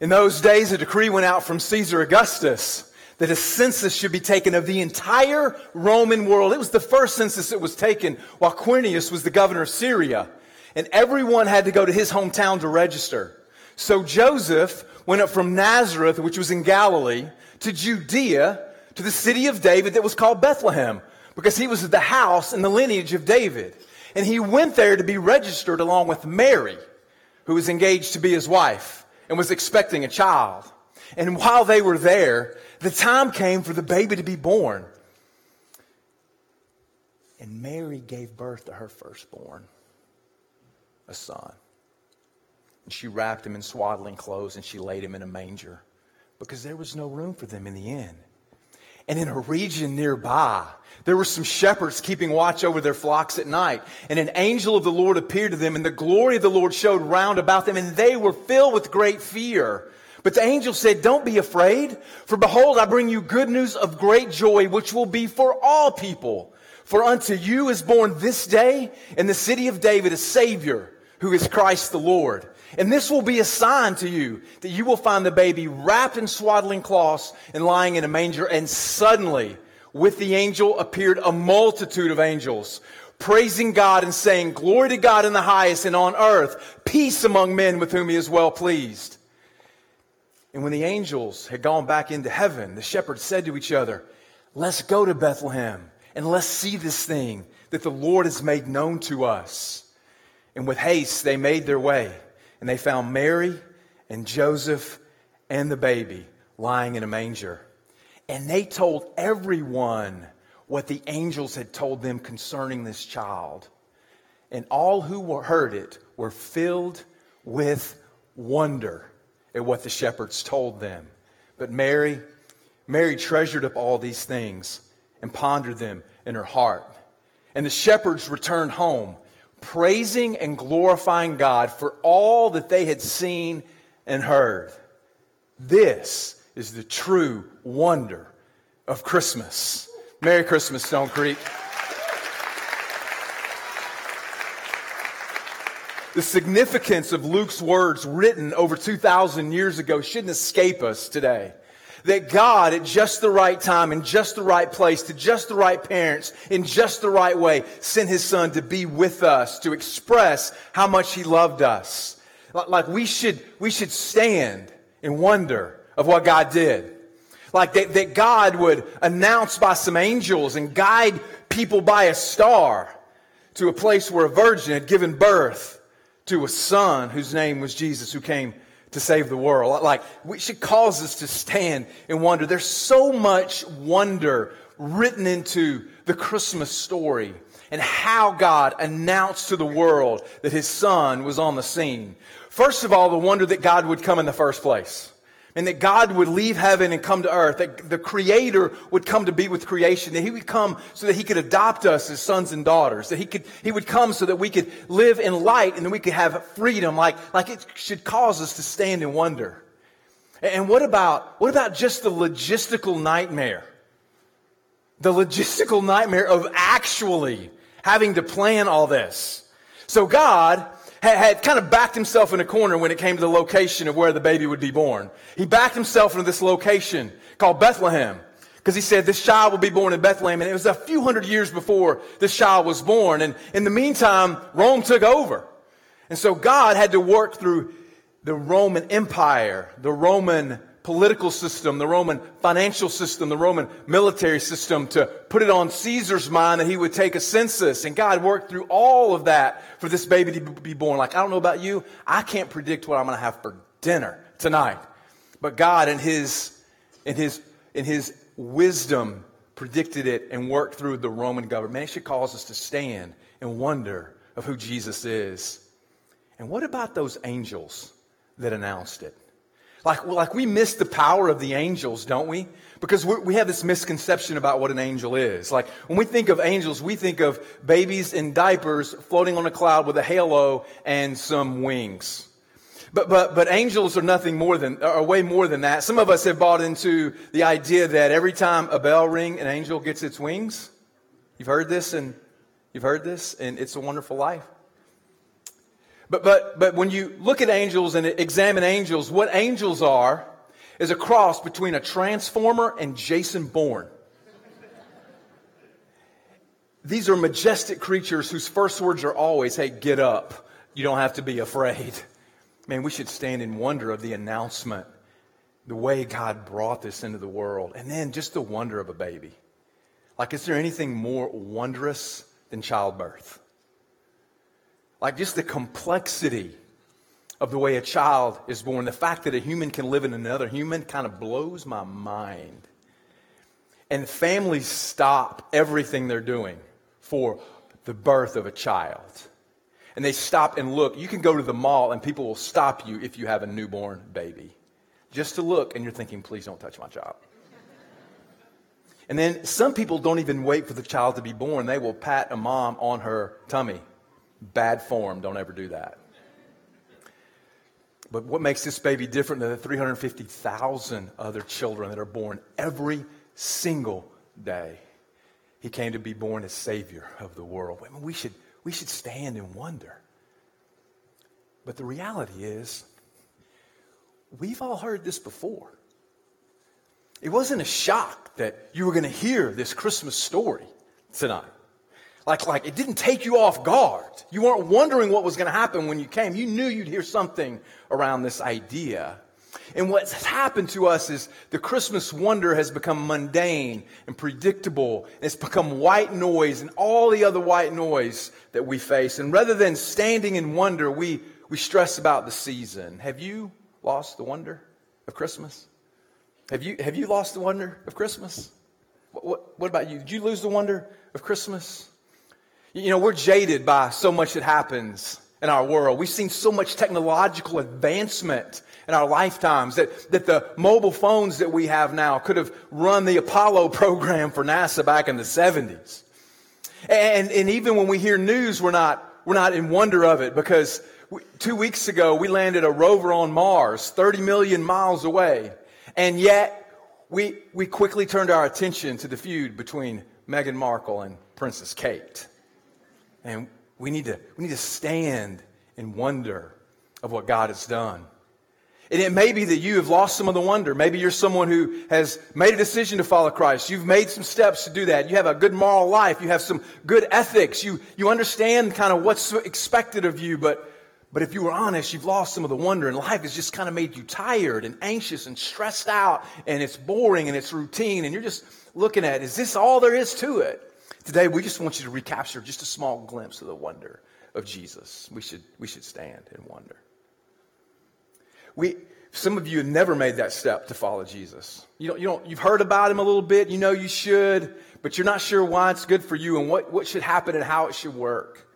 In those days, a decree went out from Caesar Augustus that a census should be taken of the entire Roman world. It was the first census that was taken while Quirinius was the governor of Syria. And everyone had to go to his hometown to register. So Joseph went up from Nazareth, which was in Galilee, to Judea, to the city of David that was called Bethlehem, because he was the house and the lineage of David. And he went there to be registered along with Mary, who was engaged to be his wife and was expecting a child. And while they were there, the time came for the baby to be born. And Mary gave birth to her firstborn, a son. And she wrapped him in swaddling clothes and she laid him in a manger because there was no room for them in the inn. And in a region nearby, there were some shepherds keeping watch over their flocks at night. And an angel of the Lord appeared to them, and the glory of the Lord showed round about them, and they were filled with great fear. But the angel said, Don't be afraid, for behold, I bring you good news of great joy, which will be for all people. For unto you is born this day in the city of David a Savior, who is Christ the Lord. And this will be a sign to you that you will find the baby wrapped in swaddling cloths and lying in a manger. And suddenly, with the angel appeared a multitude of angels, praising God and saying, Glory to God in the highest and on earth, peace among men with whom he is well pleased. And when the angels had gone back into heaven, the shepherds said to each other, Let's go to Bethlehem and let's see this thing that the Lord has made known to us. And with haste, they made their way and they found Mary and Joseph and the baby lying in a manger. And they told everyone what the angels had told them concerning this child. And all who heard it were filled with wonder at what the shepherds told them. But Mary, Mary treasured up all these things and pondered them in her heart. And the shepherds returned home praising and glorifying God for all that they had seen and heard. This is the true wonder of Christmas. Merry Christmas, Stone Creek. The significance of Luke's words written over 2,000 years ago shouldn't escape us today that God, at just the right time, in just the right place, to just the right parents, in just the right way, sent his son to be with us, to express how much he loved us. Like we should, we should stand in wonder of what God did. Like that, that God would announce by some angels and guide people by a star to a place where a virgin had given birth to a son whose name was Jesus, who came to save the world. Like, we should cause us to stand and wonder. There's so much wonder written into the Christmas story and how God announced to the world that his son was on the scene. First of all, the wonder that God would come in the first place and that God would leave heaven and come to earth, that the Creator would come to be with creation, that He would come so that He could adopt us as sons and daughters, that He could, He would come so that we could live in light and that we could have freedom, like, like it should cause us to stand in wonder. And what about, what about just the logistical nightmare? The logistical nightmare of actually having to plan all this. So God, had, had kind of backed himself in a corner when it came to the location of where the baby would be born. He backed himself into this location called Bethlehem because he said this child will be born in Bethlehem. And it was a few hundred years before this child was born. And in the meantime, Rome took over. And so God had to work through the Roman Empire, the Roman political system, the Roman financial system, the Roman military system to put it on Caesar's mind that he would take a census. And God worked through all of that for this baby to be born. Like, I don't know about you. I can't predict what I'm going to have for dinner tonight. But God in his, in his, in his wisdom predicted it and worked through the Roman government. It should cause us to stand and wonder of who Jesus is. And what about those angels that announced it? Like, like we miss the power of the angels, don't we? Because we have this misconception about what an angel is. Like, when we think of angels, we think of babies in diapers floating on a cloud with a halo and some wings. But, but, but angels are nothing more than, are way more than that. Some of us have bought into the idea that every time a bell ring, an angel gets its wings. You've heard this and you've heard this and It's a Wonderful Life. But, but, but when you look at angels and examine angels, what angels are is a cross between a transformer and Jason Bourne. These are majestic creatures whose first words are always, hey, get up. You don't have to be afraid. Man, we should stand in wonder of the announcement, the way God brought this into the world, and then just the wonder of a baby. Like, is there anything more wondrous than childbirth? Like, just the complexity of the way a child is born. The fact that a human can live in another human kind of blows my mind. And families stop everything they're doing for the birth of a child. And they stop and look. You can go to the mall and people will stop you if you have a newborn baby. Just to look, and you're thinking, please don't touch my child. And then some people don't even wait for the child to be born. They will pat a mom on her tummy. Bad form. Don't ever do that. But what makes this baby different than the 350,000 other children that are born every single day? He came to be born as Savior of the world. I mean, we, should, we should stand and wonder. But the reality is, we've all heard this before. It wasn't a shock that you were going to hear this Christmas story tonight. Like, like it didn't take you off guard. You weren't wondering what was going to happen when you came. You knew you'd hear something around this idea. And what's happened to us is the Christmas wonder has become mundane and predictable. It's become white noise and all the other white noise that we face. And rather than standing in wonder, we, we stress about the season. Have you lost the wonder of Christmas? Have you, have you lost the wonder of Christmas? What, what, what about you? Did you lose the wonder of Christmas? You know, we're jaded by so much that happens in our world. We've seen so much technological advancement in our lifetimes that, that the mobile phones that we have now could have run the Apollo program for NASA back in the 70s. And, and even when we hear news, we're not, we're not in wonder of it because we, two weeks ago we landed a rover on Mars, 30 million miles away. And yet we, we quickly turned our attention to the feud between Meghan Markle and Princess Kate. And we need to, we need to stand in wonder of what God has done. And it may be that you have lost some of the wonder. Maybe you're someone who has made a decision to follow Christ. You've made some steps to do that. You have a good moral life. You have some good ethics. You, you understand kind of what's expected of you. But, but if you were honest, you've lost some of the wonder and life has just kind of made you tired and anxious and stressed out and it's boring and it's routine and you're just looking at, is this all there is to it? Today, we just want you to recapture just a small glimpse of the wonder of Jesus. We should, we should stand and wonder. We, some of you have never made that step to follow Jesus. You don't, you don't, you've heard about him a little bit. You know you should, but you're not sure why it's good for you and what, what should happen and how it should work.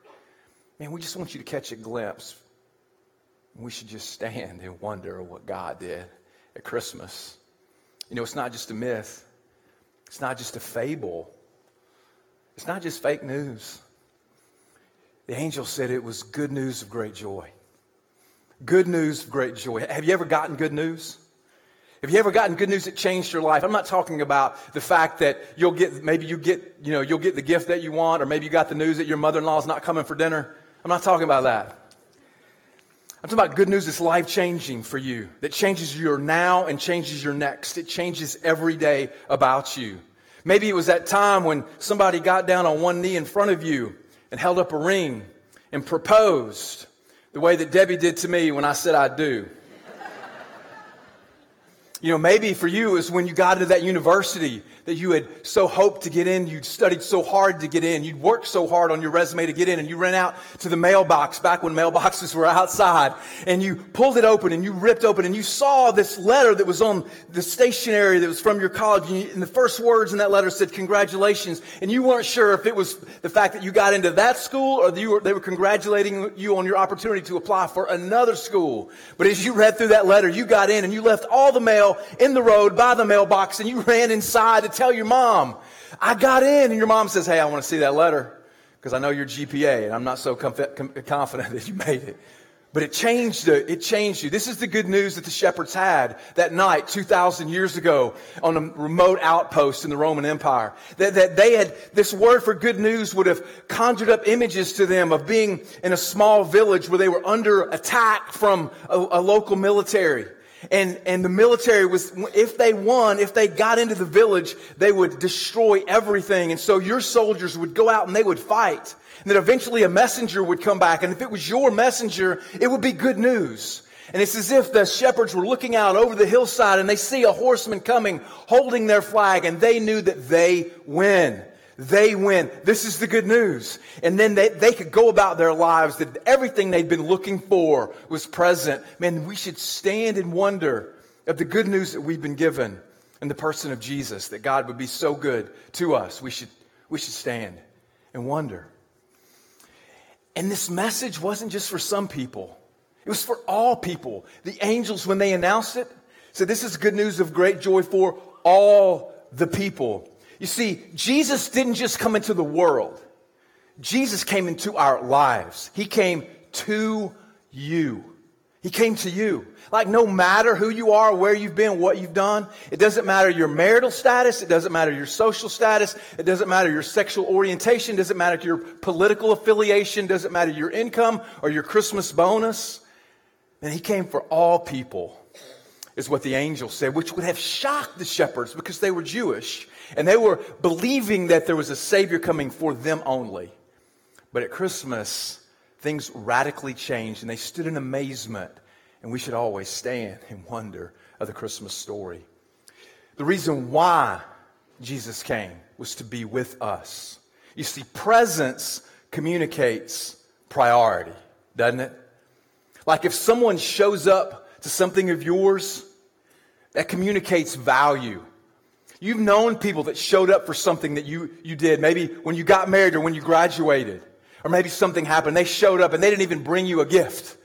Man, we just want you to catch a glimpse. We should just stand and wonder what God did at Christmas. You know, it's not just a myth. It's not just a fable. It's not just fake news. The angel said it was good news of great joy. Good news of great joy. Have you ever gotten good news? Have you ever gotten good news that changed your life? I'm not talking about the fact that you'll get, maybe you get, you know, you'll get the gift that you want, or maybe you got the news that your mother-in-law is not coming for dinner. I'm not talking about that. I'm talking about good news that's life changing for you, that changes your now and changes your next. It changes every day about you. Maybe it was that time when somebody got down on one knee in front of you and held up a ring and proposed the way that Debbie did to me when I said I do. you know, maybe for you it was when you got into that university that you had so hoped to get in. You'd studied so hard to get in. You'd worked so hard on your resume to get in and you ran out to the mailbox back when mailboxes were outside and you pulled it open and you ripped open and you saw this letter that was on the stationery that was from your college and, you, and the first words in that letter said congratulations and you weren't sure if it was the fact that you got into that school or were, they were congratulating you on your opportunity to apply for another school. But as you read through that letter, you got in and you left all the mail in the road by the mailbox and you ran inside tell your mom, I got in. And your mom says, Hey, I want to see that letter because I know your GPA and I'm not so confident that you made it. But it changed, the, it changed you. This is the good news that the shepherds had that night 2,000 years ago on a remote outpost in the Roman Empire. That, that they had, this word for good news would have conjured up images to them of being in a small village where they were under attack from a, a local military. And, and the military was, if they won, if they got into the village, they would destroy everything. And so your soldiers would go out and they would fight. And then eventually a messenger would come back. And if it was your messenger, it would be good news. And it's as if the shepherds were looking out over the hillside and they see a horseman coming holding their flag and they knew that they win. They win. This is the good news. And then they, they could go about their lives that everything they'd been looking for was present. Man, we should stand and wonder of the good news that we've been given in the person of Jesus, that God would be so good to us. We should, we should stand and wonder. And this message wasn't just for some people. It was for all people. The angels, when they announced it, said, This is good news of great joy for all the people. You see, Jesus didn't just come into the world, Jesus came into our lives. He came to you. He came to you. Like, no matter who you are, where you've been, what you've done, it doesn't matter your marital status, it doesn't matter your social status, it doesn't matter your sexual orientation, doesn't matter your political affiliation, doesn't matter your income or your Christmas bonus. And he came for all people, is what the angel said, which would have shocked the shepherds because they were Jewish. And they were believing that there was a Savior coming for them only. But at Christmas, things radically changed and they stood in amazement. And we should always stand in wonder of the Christmas story. The reason why Jesus came was to be with us. You see, presence communicates priority, doesn't it? Like if someone shows up to something of yours, that communicates value. You've known people that showed up for something that you, you did, maybe when you got married or when you graduated, or maybe something happened. They showed up and they didn't even bring you a gift,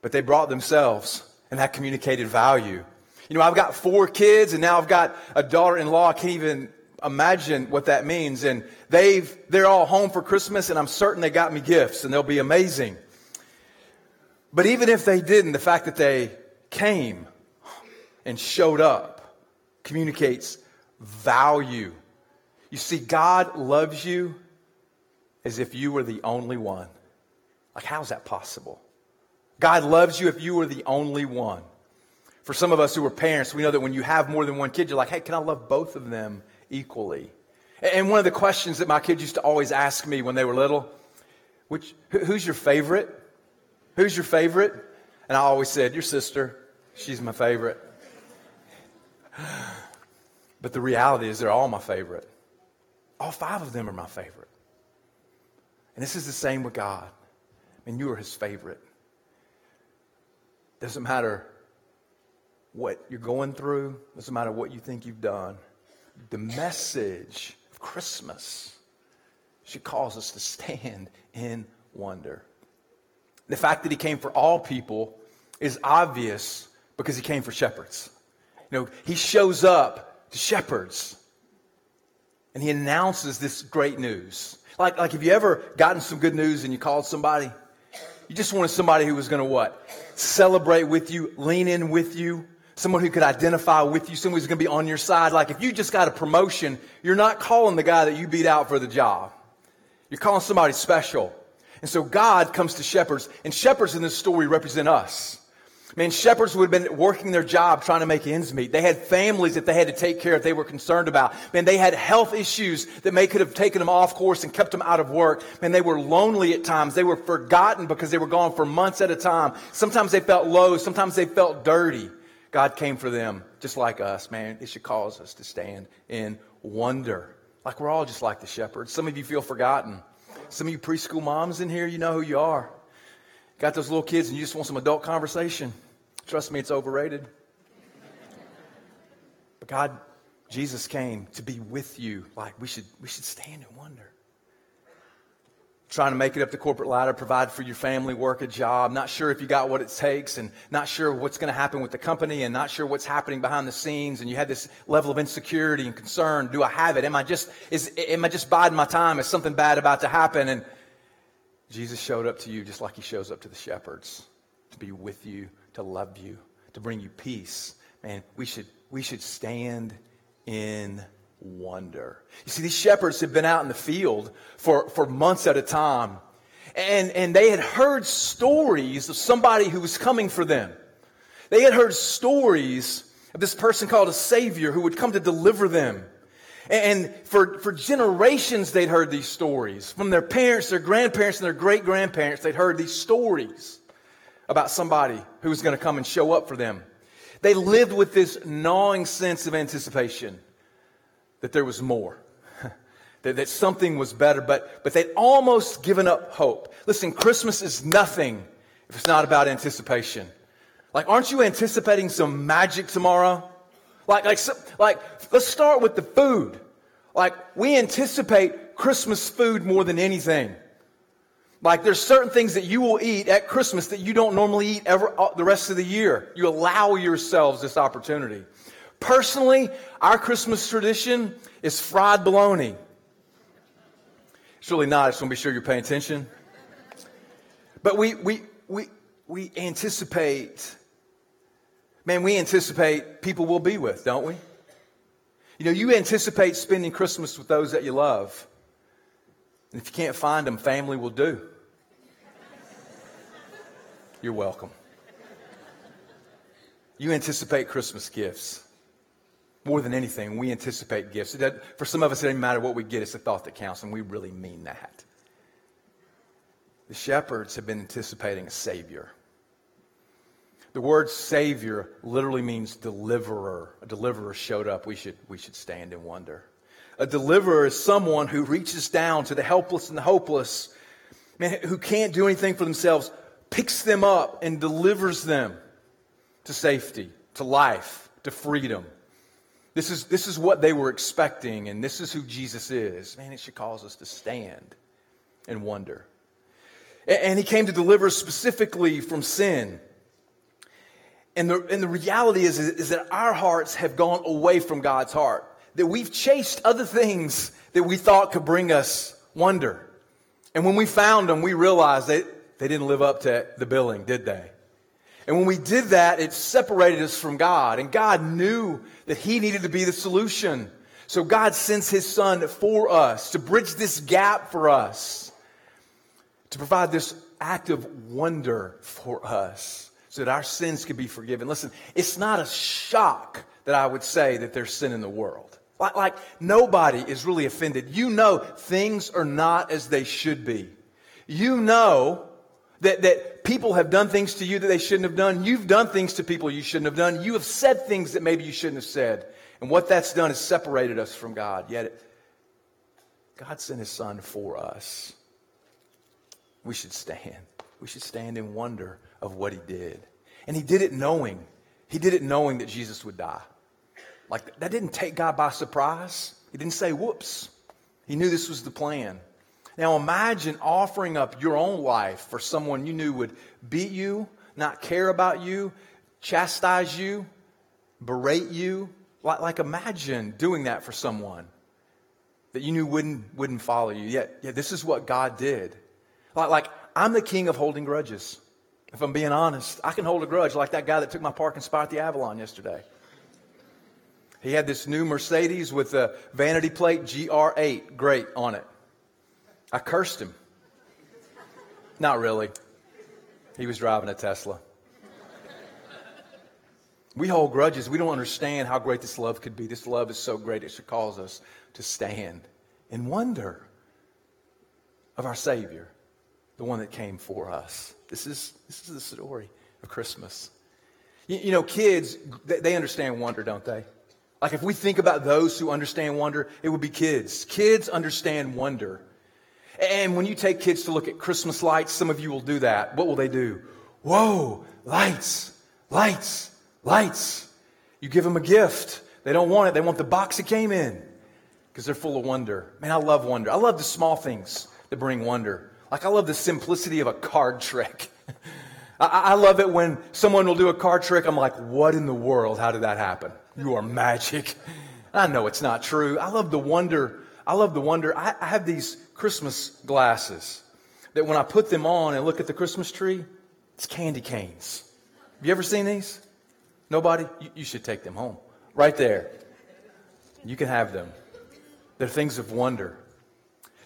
but they brought themselves, and that communicated value. You know, I've got four kids, and now I've got a daughter in law. I can't even imagine what that means. And they've, they're all home for Christmas, and I'm certain they got me gifts, and they'll be amazing. But even if they didn't, the fact that they came and showed up communicates value. You see, God loves you as if you were the only one. Like, how's that possible? God loves you if you were the only one. For some of us who are parents, we know that when you have more than one kid, you're like, hey, can I love both of them equally? And one of the questions that my kids used to always ask me when they were little, which, who's your favorite? Who's your favorite? And I always said, your sister. She's my favorite. But the reality is, they're all my favorite. All five of them are my favorite. And this is the same with God. I mean, you are his favorite. Doesn't matter what you're going through, doesn't matter what you think you've done. The message of Christmas should cause us to stand in wonder. The fact that he came for all people is obvious because he came for shepherds. You know, he shows up to shepherds. And he announces this great news. Like, like have you ever gotten some good news and you called somebody? You just wanted somebody who was going to what? Celebrate with you, lean in with you, someone who could identify with you, someone who's going to be on your side. Like if you just got a promotion, you're not calling the guy that you beat out for the job. You're calling somebody special. And so God comes to shepherds, and shepherds in this story represent us. Man, shepherds would have been working their job trying to make ends meet. They had families that they had to take care of, they were concerned about. Man, they had health issues that may could have taken them off course and kept them out of work. Man, they were lonely at times. They were forgotten because they were gone for months at a time. Sometimes they felt low, sometimes they felt dirty. God came for them just like us, man. It should cause us to stand in wonder. Like we're all just like the shepherds. Some of you feel forgotten. Some of you preschool moms in here, you know who you are. Got those little kids and you just want some adult conversation. Trust me, it's overrated. But God, Jesus came to be with you. Like we should, we should stand and wonder. Trying to make it up the corporate ladder, provide for your family, work a job, not sure if you got what it takes, and not sure what's going to happen with the company, and not sure what's happening behind the scenes, and you had this level of insecurity and concern. Do I have it? Am I just is am I just biding my time? Is something bad about to happen? And Jesus showed up to you just like he shows up to the shepherds. to be with you, to love you, to bring you peace. Man, we should, we should stand in wonder. You see, these shepherds had been out in the field for, for months at a time, and, and they had heard stories of somebody who was coming for them. They had heard stories of this person called a Savior who would come to deliver them. And for, for generations, they'd heard these stories. From their parents, their grandparents, and their great grandparents, they'd heard these stories about somebody who was going to come and show up for them. They lived with this gnawing sense of anticipation that there was more, that, that something was better, but, but they'd almost given up hope. Listen, Christmas is nothing if it's not about anticipation. Like, aren't you anticipating some magic tomorrow? Like, like, like, let's start with the food. Like, we anticipate Christmas food more than anything. Like, there's certain things that you will eat at Christmas that you don't normally eat ever uh, the rest of the year. You allow yourselves this opportunity. Personally, our Christmas tradition is fried bologna. It's really not. I just want to be sure you're paying attention. But we, we, we, we anticipate man, we anticipate people we'll be with, don't we? You know, you anticipate spending Christmas with those that you love. And if you can't find them, family will do. You're welcome. You anticipate Christmas gifts. More than anything, we anticipate gifts. For some of us, it doesn't matter what we get, it's the thought that counts, and we really mean that. The shepherds have been anticipating a Savior. The word Savior literally means deliverer. A deliverer showed up. We should, we should stand and wonder. A deliverer is someone who reaches down to the helpless and the hopeless, man, who can't do anything for themselves, picks them up and delivers them to safety, to life, to freedom. This is, this is what they were expecting, and this is who Jesus is. Man, it should cause us to stand and wonder. And he came to deliver specifically from sin. And the, and the reality is, is that our hearts have gone away from God's heart. That we've chased other things that we thought could bring us wonder. And when we found them, we realized that they didn't live up to the billing, did they? And when we did that, it separated us from God. And God knew that He needed to be the solution. So God sends His Son for us to bridge this gap for us, to provide this act of wonder for us so that our sins could be forgiven. Listen, it's not a shock that I would say that there's sin in the world. Like, like nobody is really offended. You know things are not as they should be. You know that, that people have done things to you that they shouldn't have done. You've done things to people you shouldn't have done. You have said things that maybe you shouldn't have said. And what that's done is separated us from God. Yet God sent his son for us. We should stand. We should stand in wonder of what he did. And he did it knowing. He did it knowing that Jesus would die. Like that didn't take God by surprise. He didn't say, whoops. He knew this was the plan. Now imagine offering up your own life for someone you knew would beat you, not care about you, chastise you, berate you. Like, like imagine doing that for someone that you knew wouldn't, wouldn't follow you. Yet, yeah, this is what God did. Like, like, I'm the king of holding grudges. If I'm being honest, I can hold a grudge like that guy that took my parking spot at the Avalon yesterday. He had this new Mercedes with a vanity plate GR8 great on it. I cursed him. Not really. He was driving a Tesla. We hold grudges. We don't understand how great this love could be. This love is so great, it should cause us to stand in wonder of our Savior, the one that came for us. This is, this is the story of Christmas. You, you know, kids, they, they understand wonder, don't they? Like if we think about those who understand wonder, it would be kids. Kids understand wonder. And when you take kids to look at Christmas lights, some of you will do that. What will they do? Whoa, lights, lights, lights. You give them a gift. They don't want it. They want the box it came in because they're full of wonder. Man, I love wonder. I love the small things that bring wonder. Like, I love the simplicity of a card trick. I, I love it when someone will do a card trick. I'm like, what in the world? How did that happen? You are magic. I know it's not true. I love the wonder. I love the wonder. I, I have these Christmas glasses that when I put them on and look at the Christmas tree, It's candy canes. Have you ever seen these? Nobody? You, you should take them home. Right there. You can have them. They're things of wonder.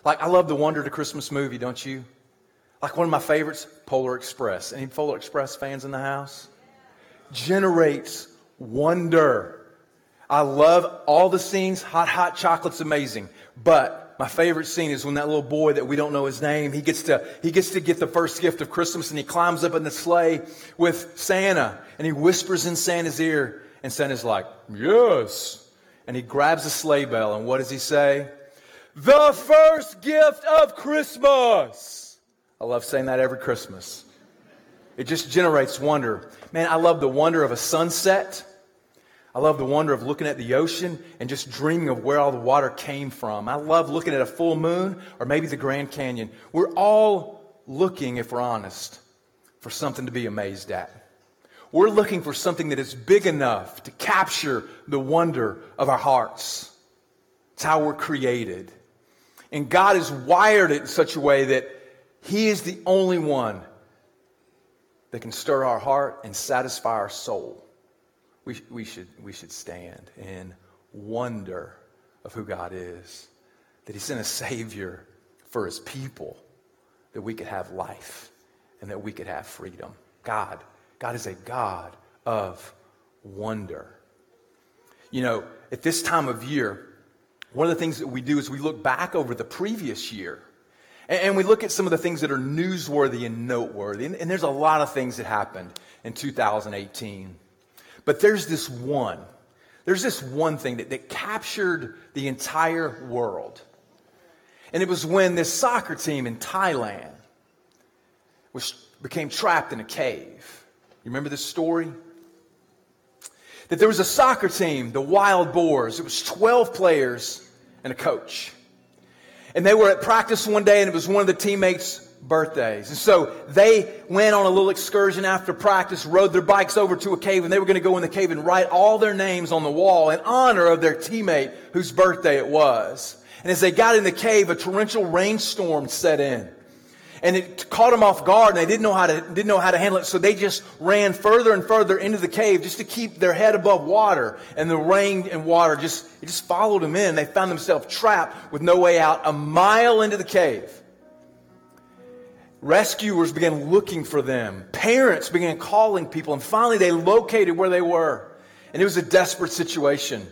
Like, I love the Wonder to Christmas movie, don't you? Like, one of my favorites, Polar Express. Any Polar Express fans in the house? Generates wonder. I love all the scenes. Hot, hot chocolate's amazing. But my favorite scene is when that little boy that we don't know his name, he gets to, he gets to get the first gift of Christmas and he climbs up in the sleigh with Santa and he whispers in Santa's ear and Santa's like, yes. And he grabs the sleigh bell and what does he say? The first gift of Christmas. I love saying that every Christmas. It just generates wonder. Man, I love the wonder of a sunset. I love the wonder of looking at the ocean and just dreaming of where all the water came from. I love looking at a full moon or maybe the Grand Canyon. We're all looking, if we're honest, for something to be amazed at. We're looking for something that is big enough to capture the wonder of our hearts. It's how we're created. And God has wired it in such a way that He is the only one that can stir our heart and satisfy our soul we, we, should, we should stand in wonder of who God is, that He sent a Savior for His people, that we could have life and that we could have freedom. God, God is a God of wonder. You know, at this time of year, one of the things that we do is we look back over the previous year and, we look at some of the things that are newsworthy and noteworthy. And, and there's a lot of things that happened in 2018. But there's this one. There's this one thing that, that captured the entire world. And it was when this soccer team in Thailand was, became trapped in a cave. You remember this story? That there was a soccer team, the Wild Boars. It was 12 players and a coach. And they were at practice one day, and it was one of the teammates' birthdays. And so they went on a little excursion after practice, rode their bikes over to a cave, and they were going to go in the cave and write all their names on the wall in honor of their teammate whose birthday it was. And as they got in the cave, a torrential rainstorm set in. And it caught them off guard and they didn't know how to, didn't know how to handle it. So they just ran further and further into the cave just to keep their head above water. And the rain and water just, it just followed them in. They found themselves trapped with no way out a mile into the cave. Rescuers began looking for them. Parents began calling people, and finally they located where they were. And it was a desperate situation.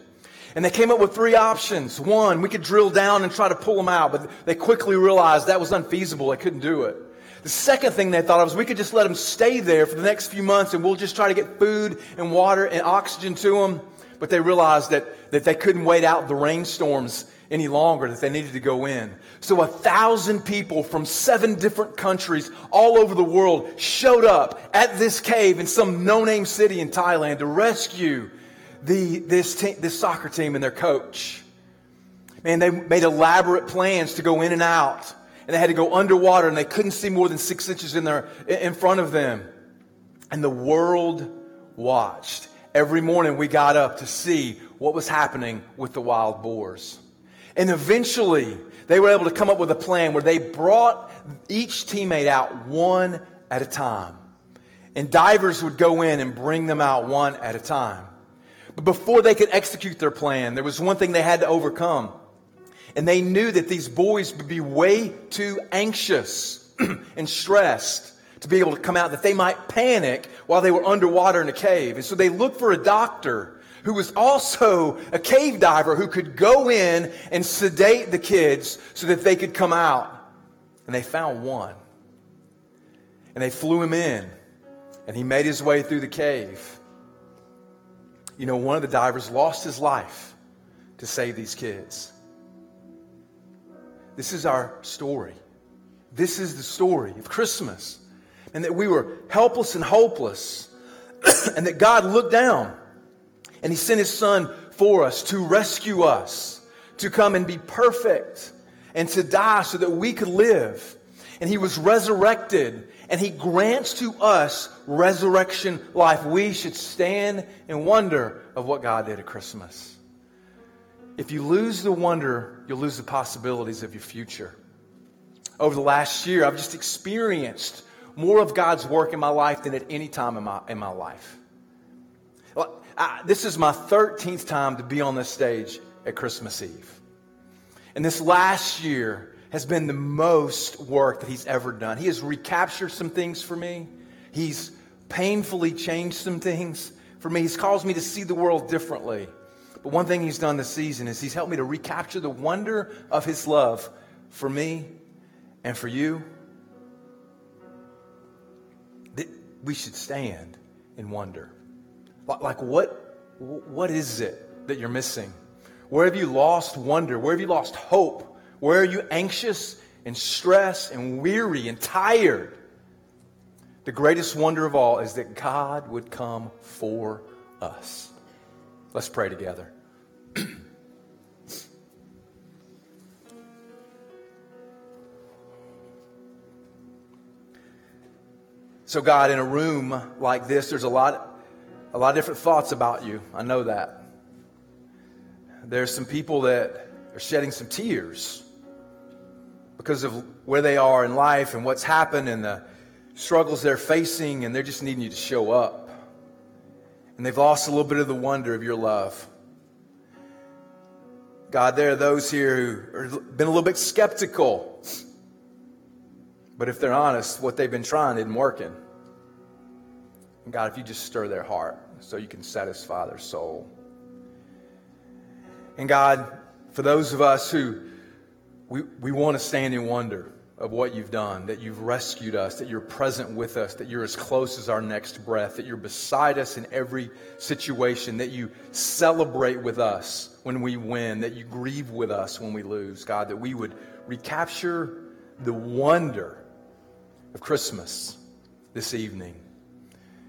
And they came up with three options. One, we could drill down and try to pull them out, but they quickly realized that was unfeasible. They couldn't do it. The second thing they thought of was we could just let them stay there for the next few months and we'll just try to get food and water and oxygen to them. But they realized that, that they couldn't wait out the rainstorms any longer, that they needed to go in. So a thousand people from seven different countries all over the world showed up at this cave in some no-name city in Thailand to rescue the, this, te- this soccer team and their coach. Man, they made elaborate plans to go in and out. And they had to go underwater and they couldn't see more than six inches in, their, in front of them. And the world watched. Every morning we got up to see what was happening with the wild boars. And eventually, they were able to come up with a plan where they brought each teammate out one at a time. And divers would go in and bring them out one at a time. But before they could execute their plan, there was one thing they had to overcome. And they knew that these boys would be way too anxious and stressed to be able to come out, that they might panic while they were underwater in a cave. And so they looked for a doctor who was also a cave diver who could go in and sedate the kids so that they could come out. And they found one. And they flew him in. And he made his way through the cave. You know, one of the divers lost his life to save these kids. This is our story. This is the story of Christmas. And that we were helpless and hopeless. and that God looked down and he sent his son for us to rescue us, to come and be perfect and to die so that we could live. And he was resurrected and he grants to us resurrection life. We should stand in wonder of what God did at Christmas. If you lose the wonder, you'll lose the possibilities of your future. Over the last year, I've just experienced more of God's work in my life than at any time in my, in my life. I, this is my 13th time to be on this stage at Christmas Eve. And this last year has been the most work that he's ever done. He has recaptured some things for me. He's painfully changed some things for me. He's caused me to see the world differently. But one thing he's done this season is he's helped me to recapture the wonder of his love for me and for you. That we should stand in wonder. Like, what, what is it that you're missing? Where have you lost wonder? Where have you lost hope? Where are you anxious and stressed and weary and tired? The greatest wonder of all is that God would come for us. Let's pray together. so, God, in a room like this, there's a lot, a lot of different thoughts about you. I know that. There's some people that are shedding some tears because of where they are in life and what's happened and the struggles they're facing, and they're just needing you to show up. And they've lost a little bit of the wonder of your love. God, there are those here who have been a little bit skeptical. But if they're honest, what they've been trying isn't working. And God, if you just stir their heart so you can satisfy their soul. And God, for those of us who we, we want to stand in wonder of what you've done, that you've rescued us, that you're present with us, that you're as close as our next breath, that you're beside us in every situation, that you celebrate with us when we win, that you grieve with us when we lose. God, that we would recapture the wonder of Christmas this evening.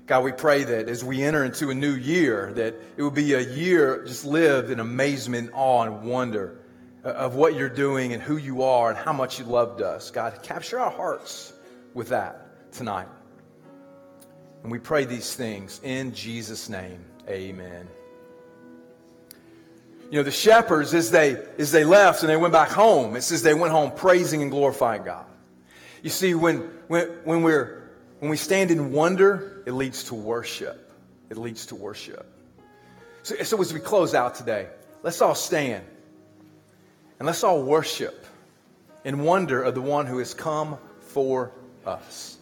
God, we pray that as we enter into a new year, that it will be a year just lived in amazement, awe, and wonder of what you're doing and who you are and how much you loved us. God, capture our hearts with that tonight. And we pray these things in Jesus' name. Amen. You know, the shepherds, as they, as they left and they went back home, it says they went home praising and glorifying God. You see, when, when, when, we're, when we stand in wonder, it leads to worship. It leads to worship. So, so as we close out today, let's all stand. And let's all worship in wonder of the one who has come for us.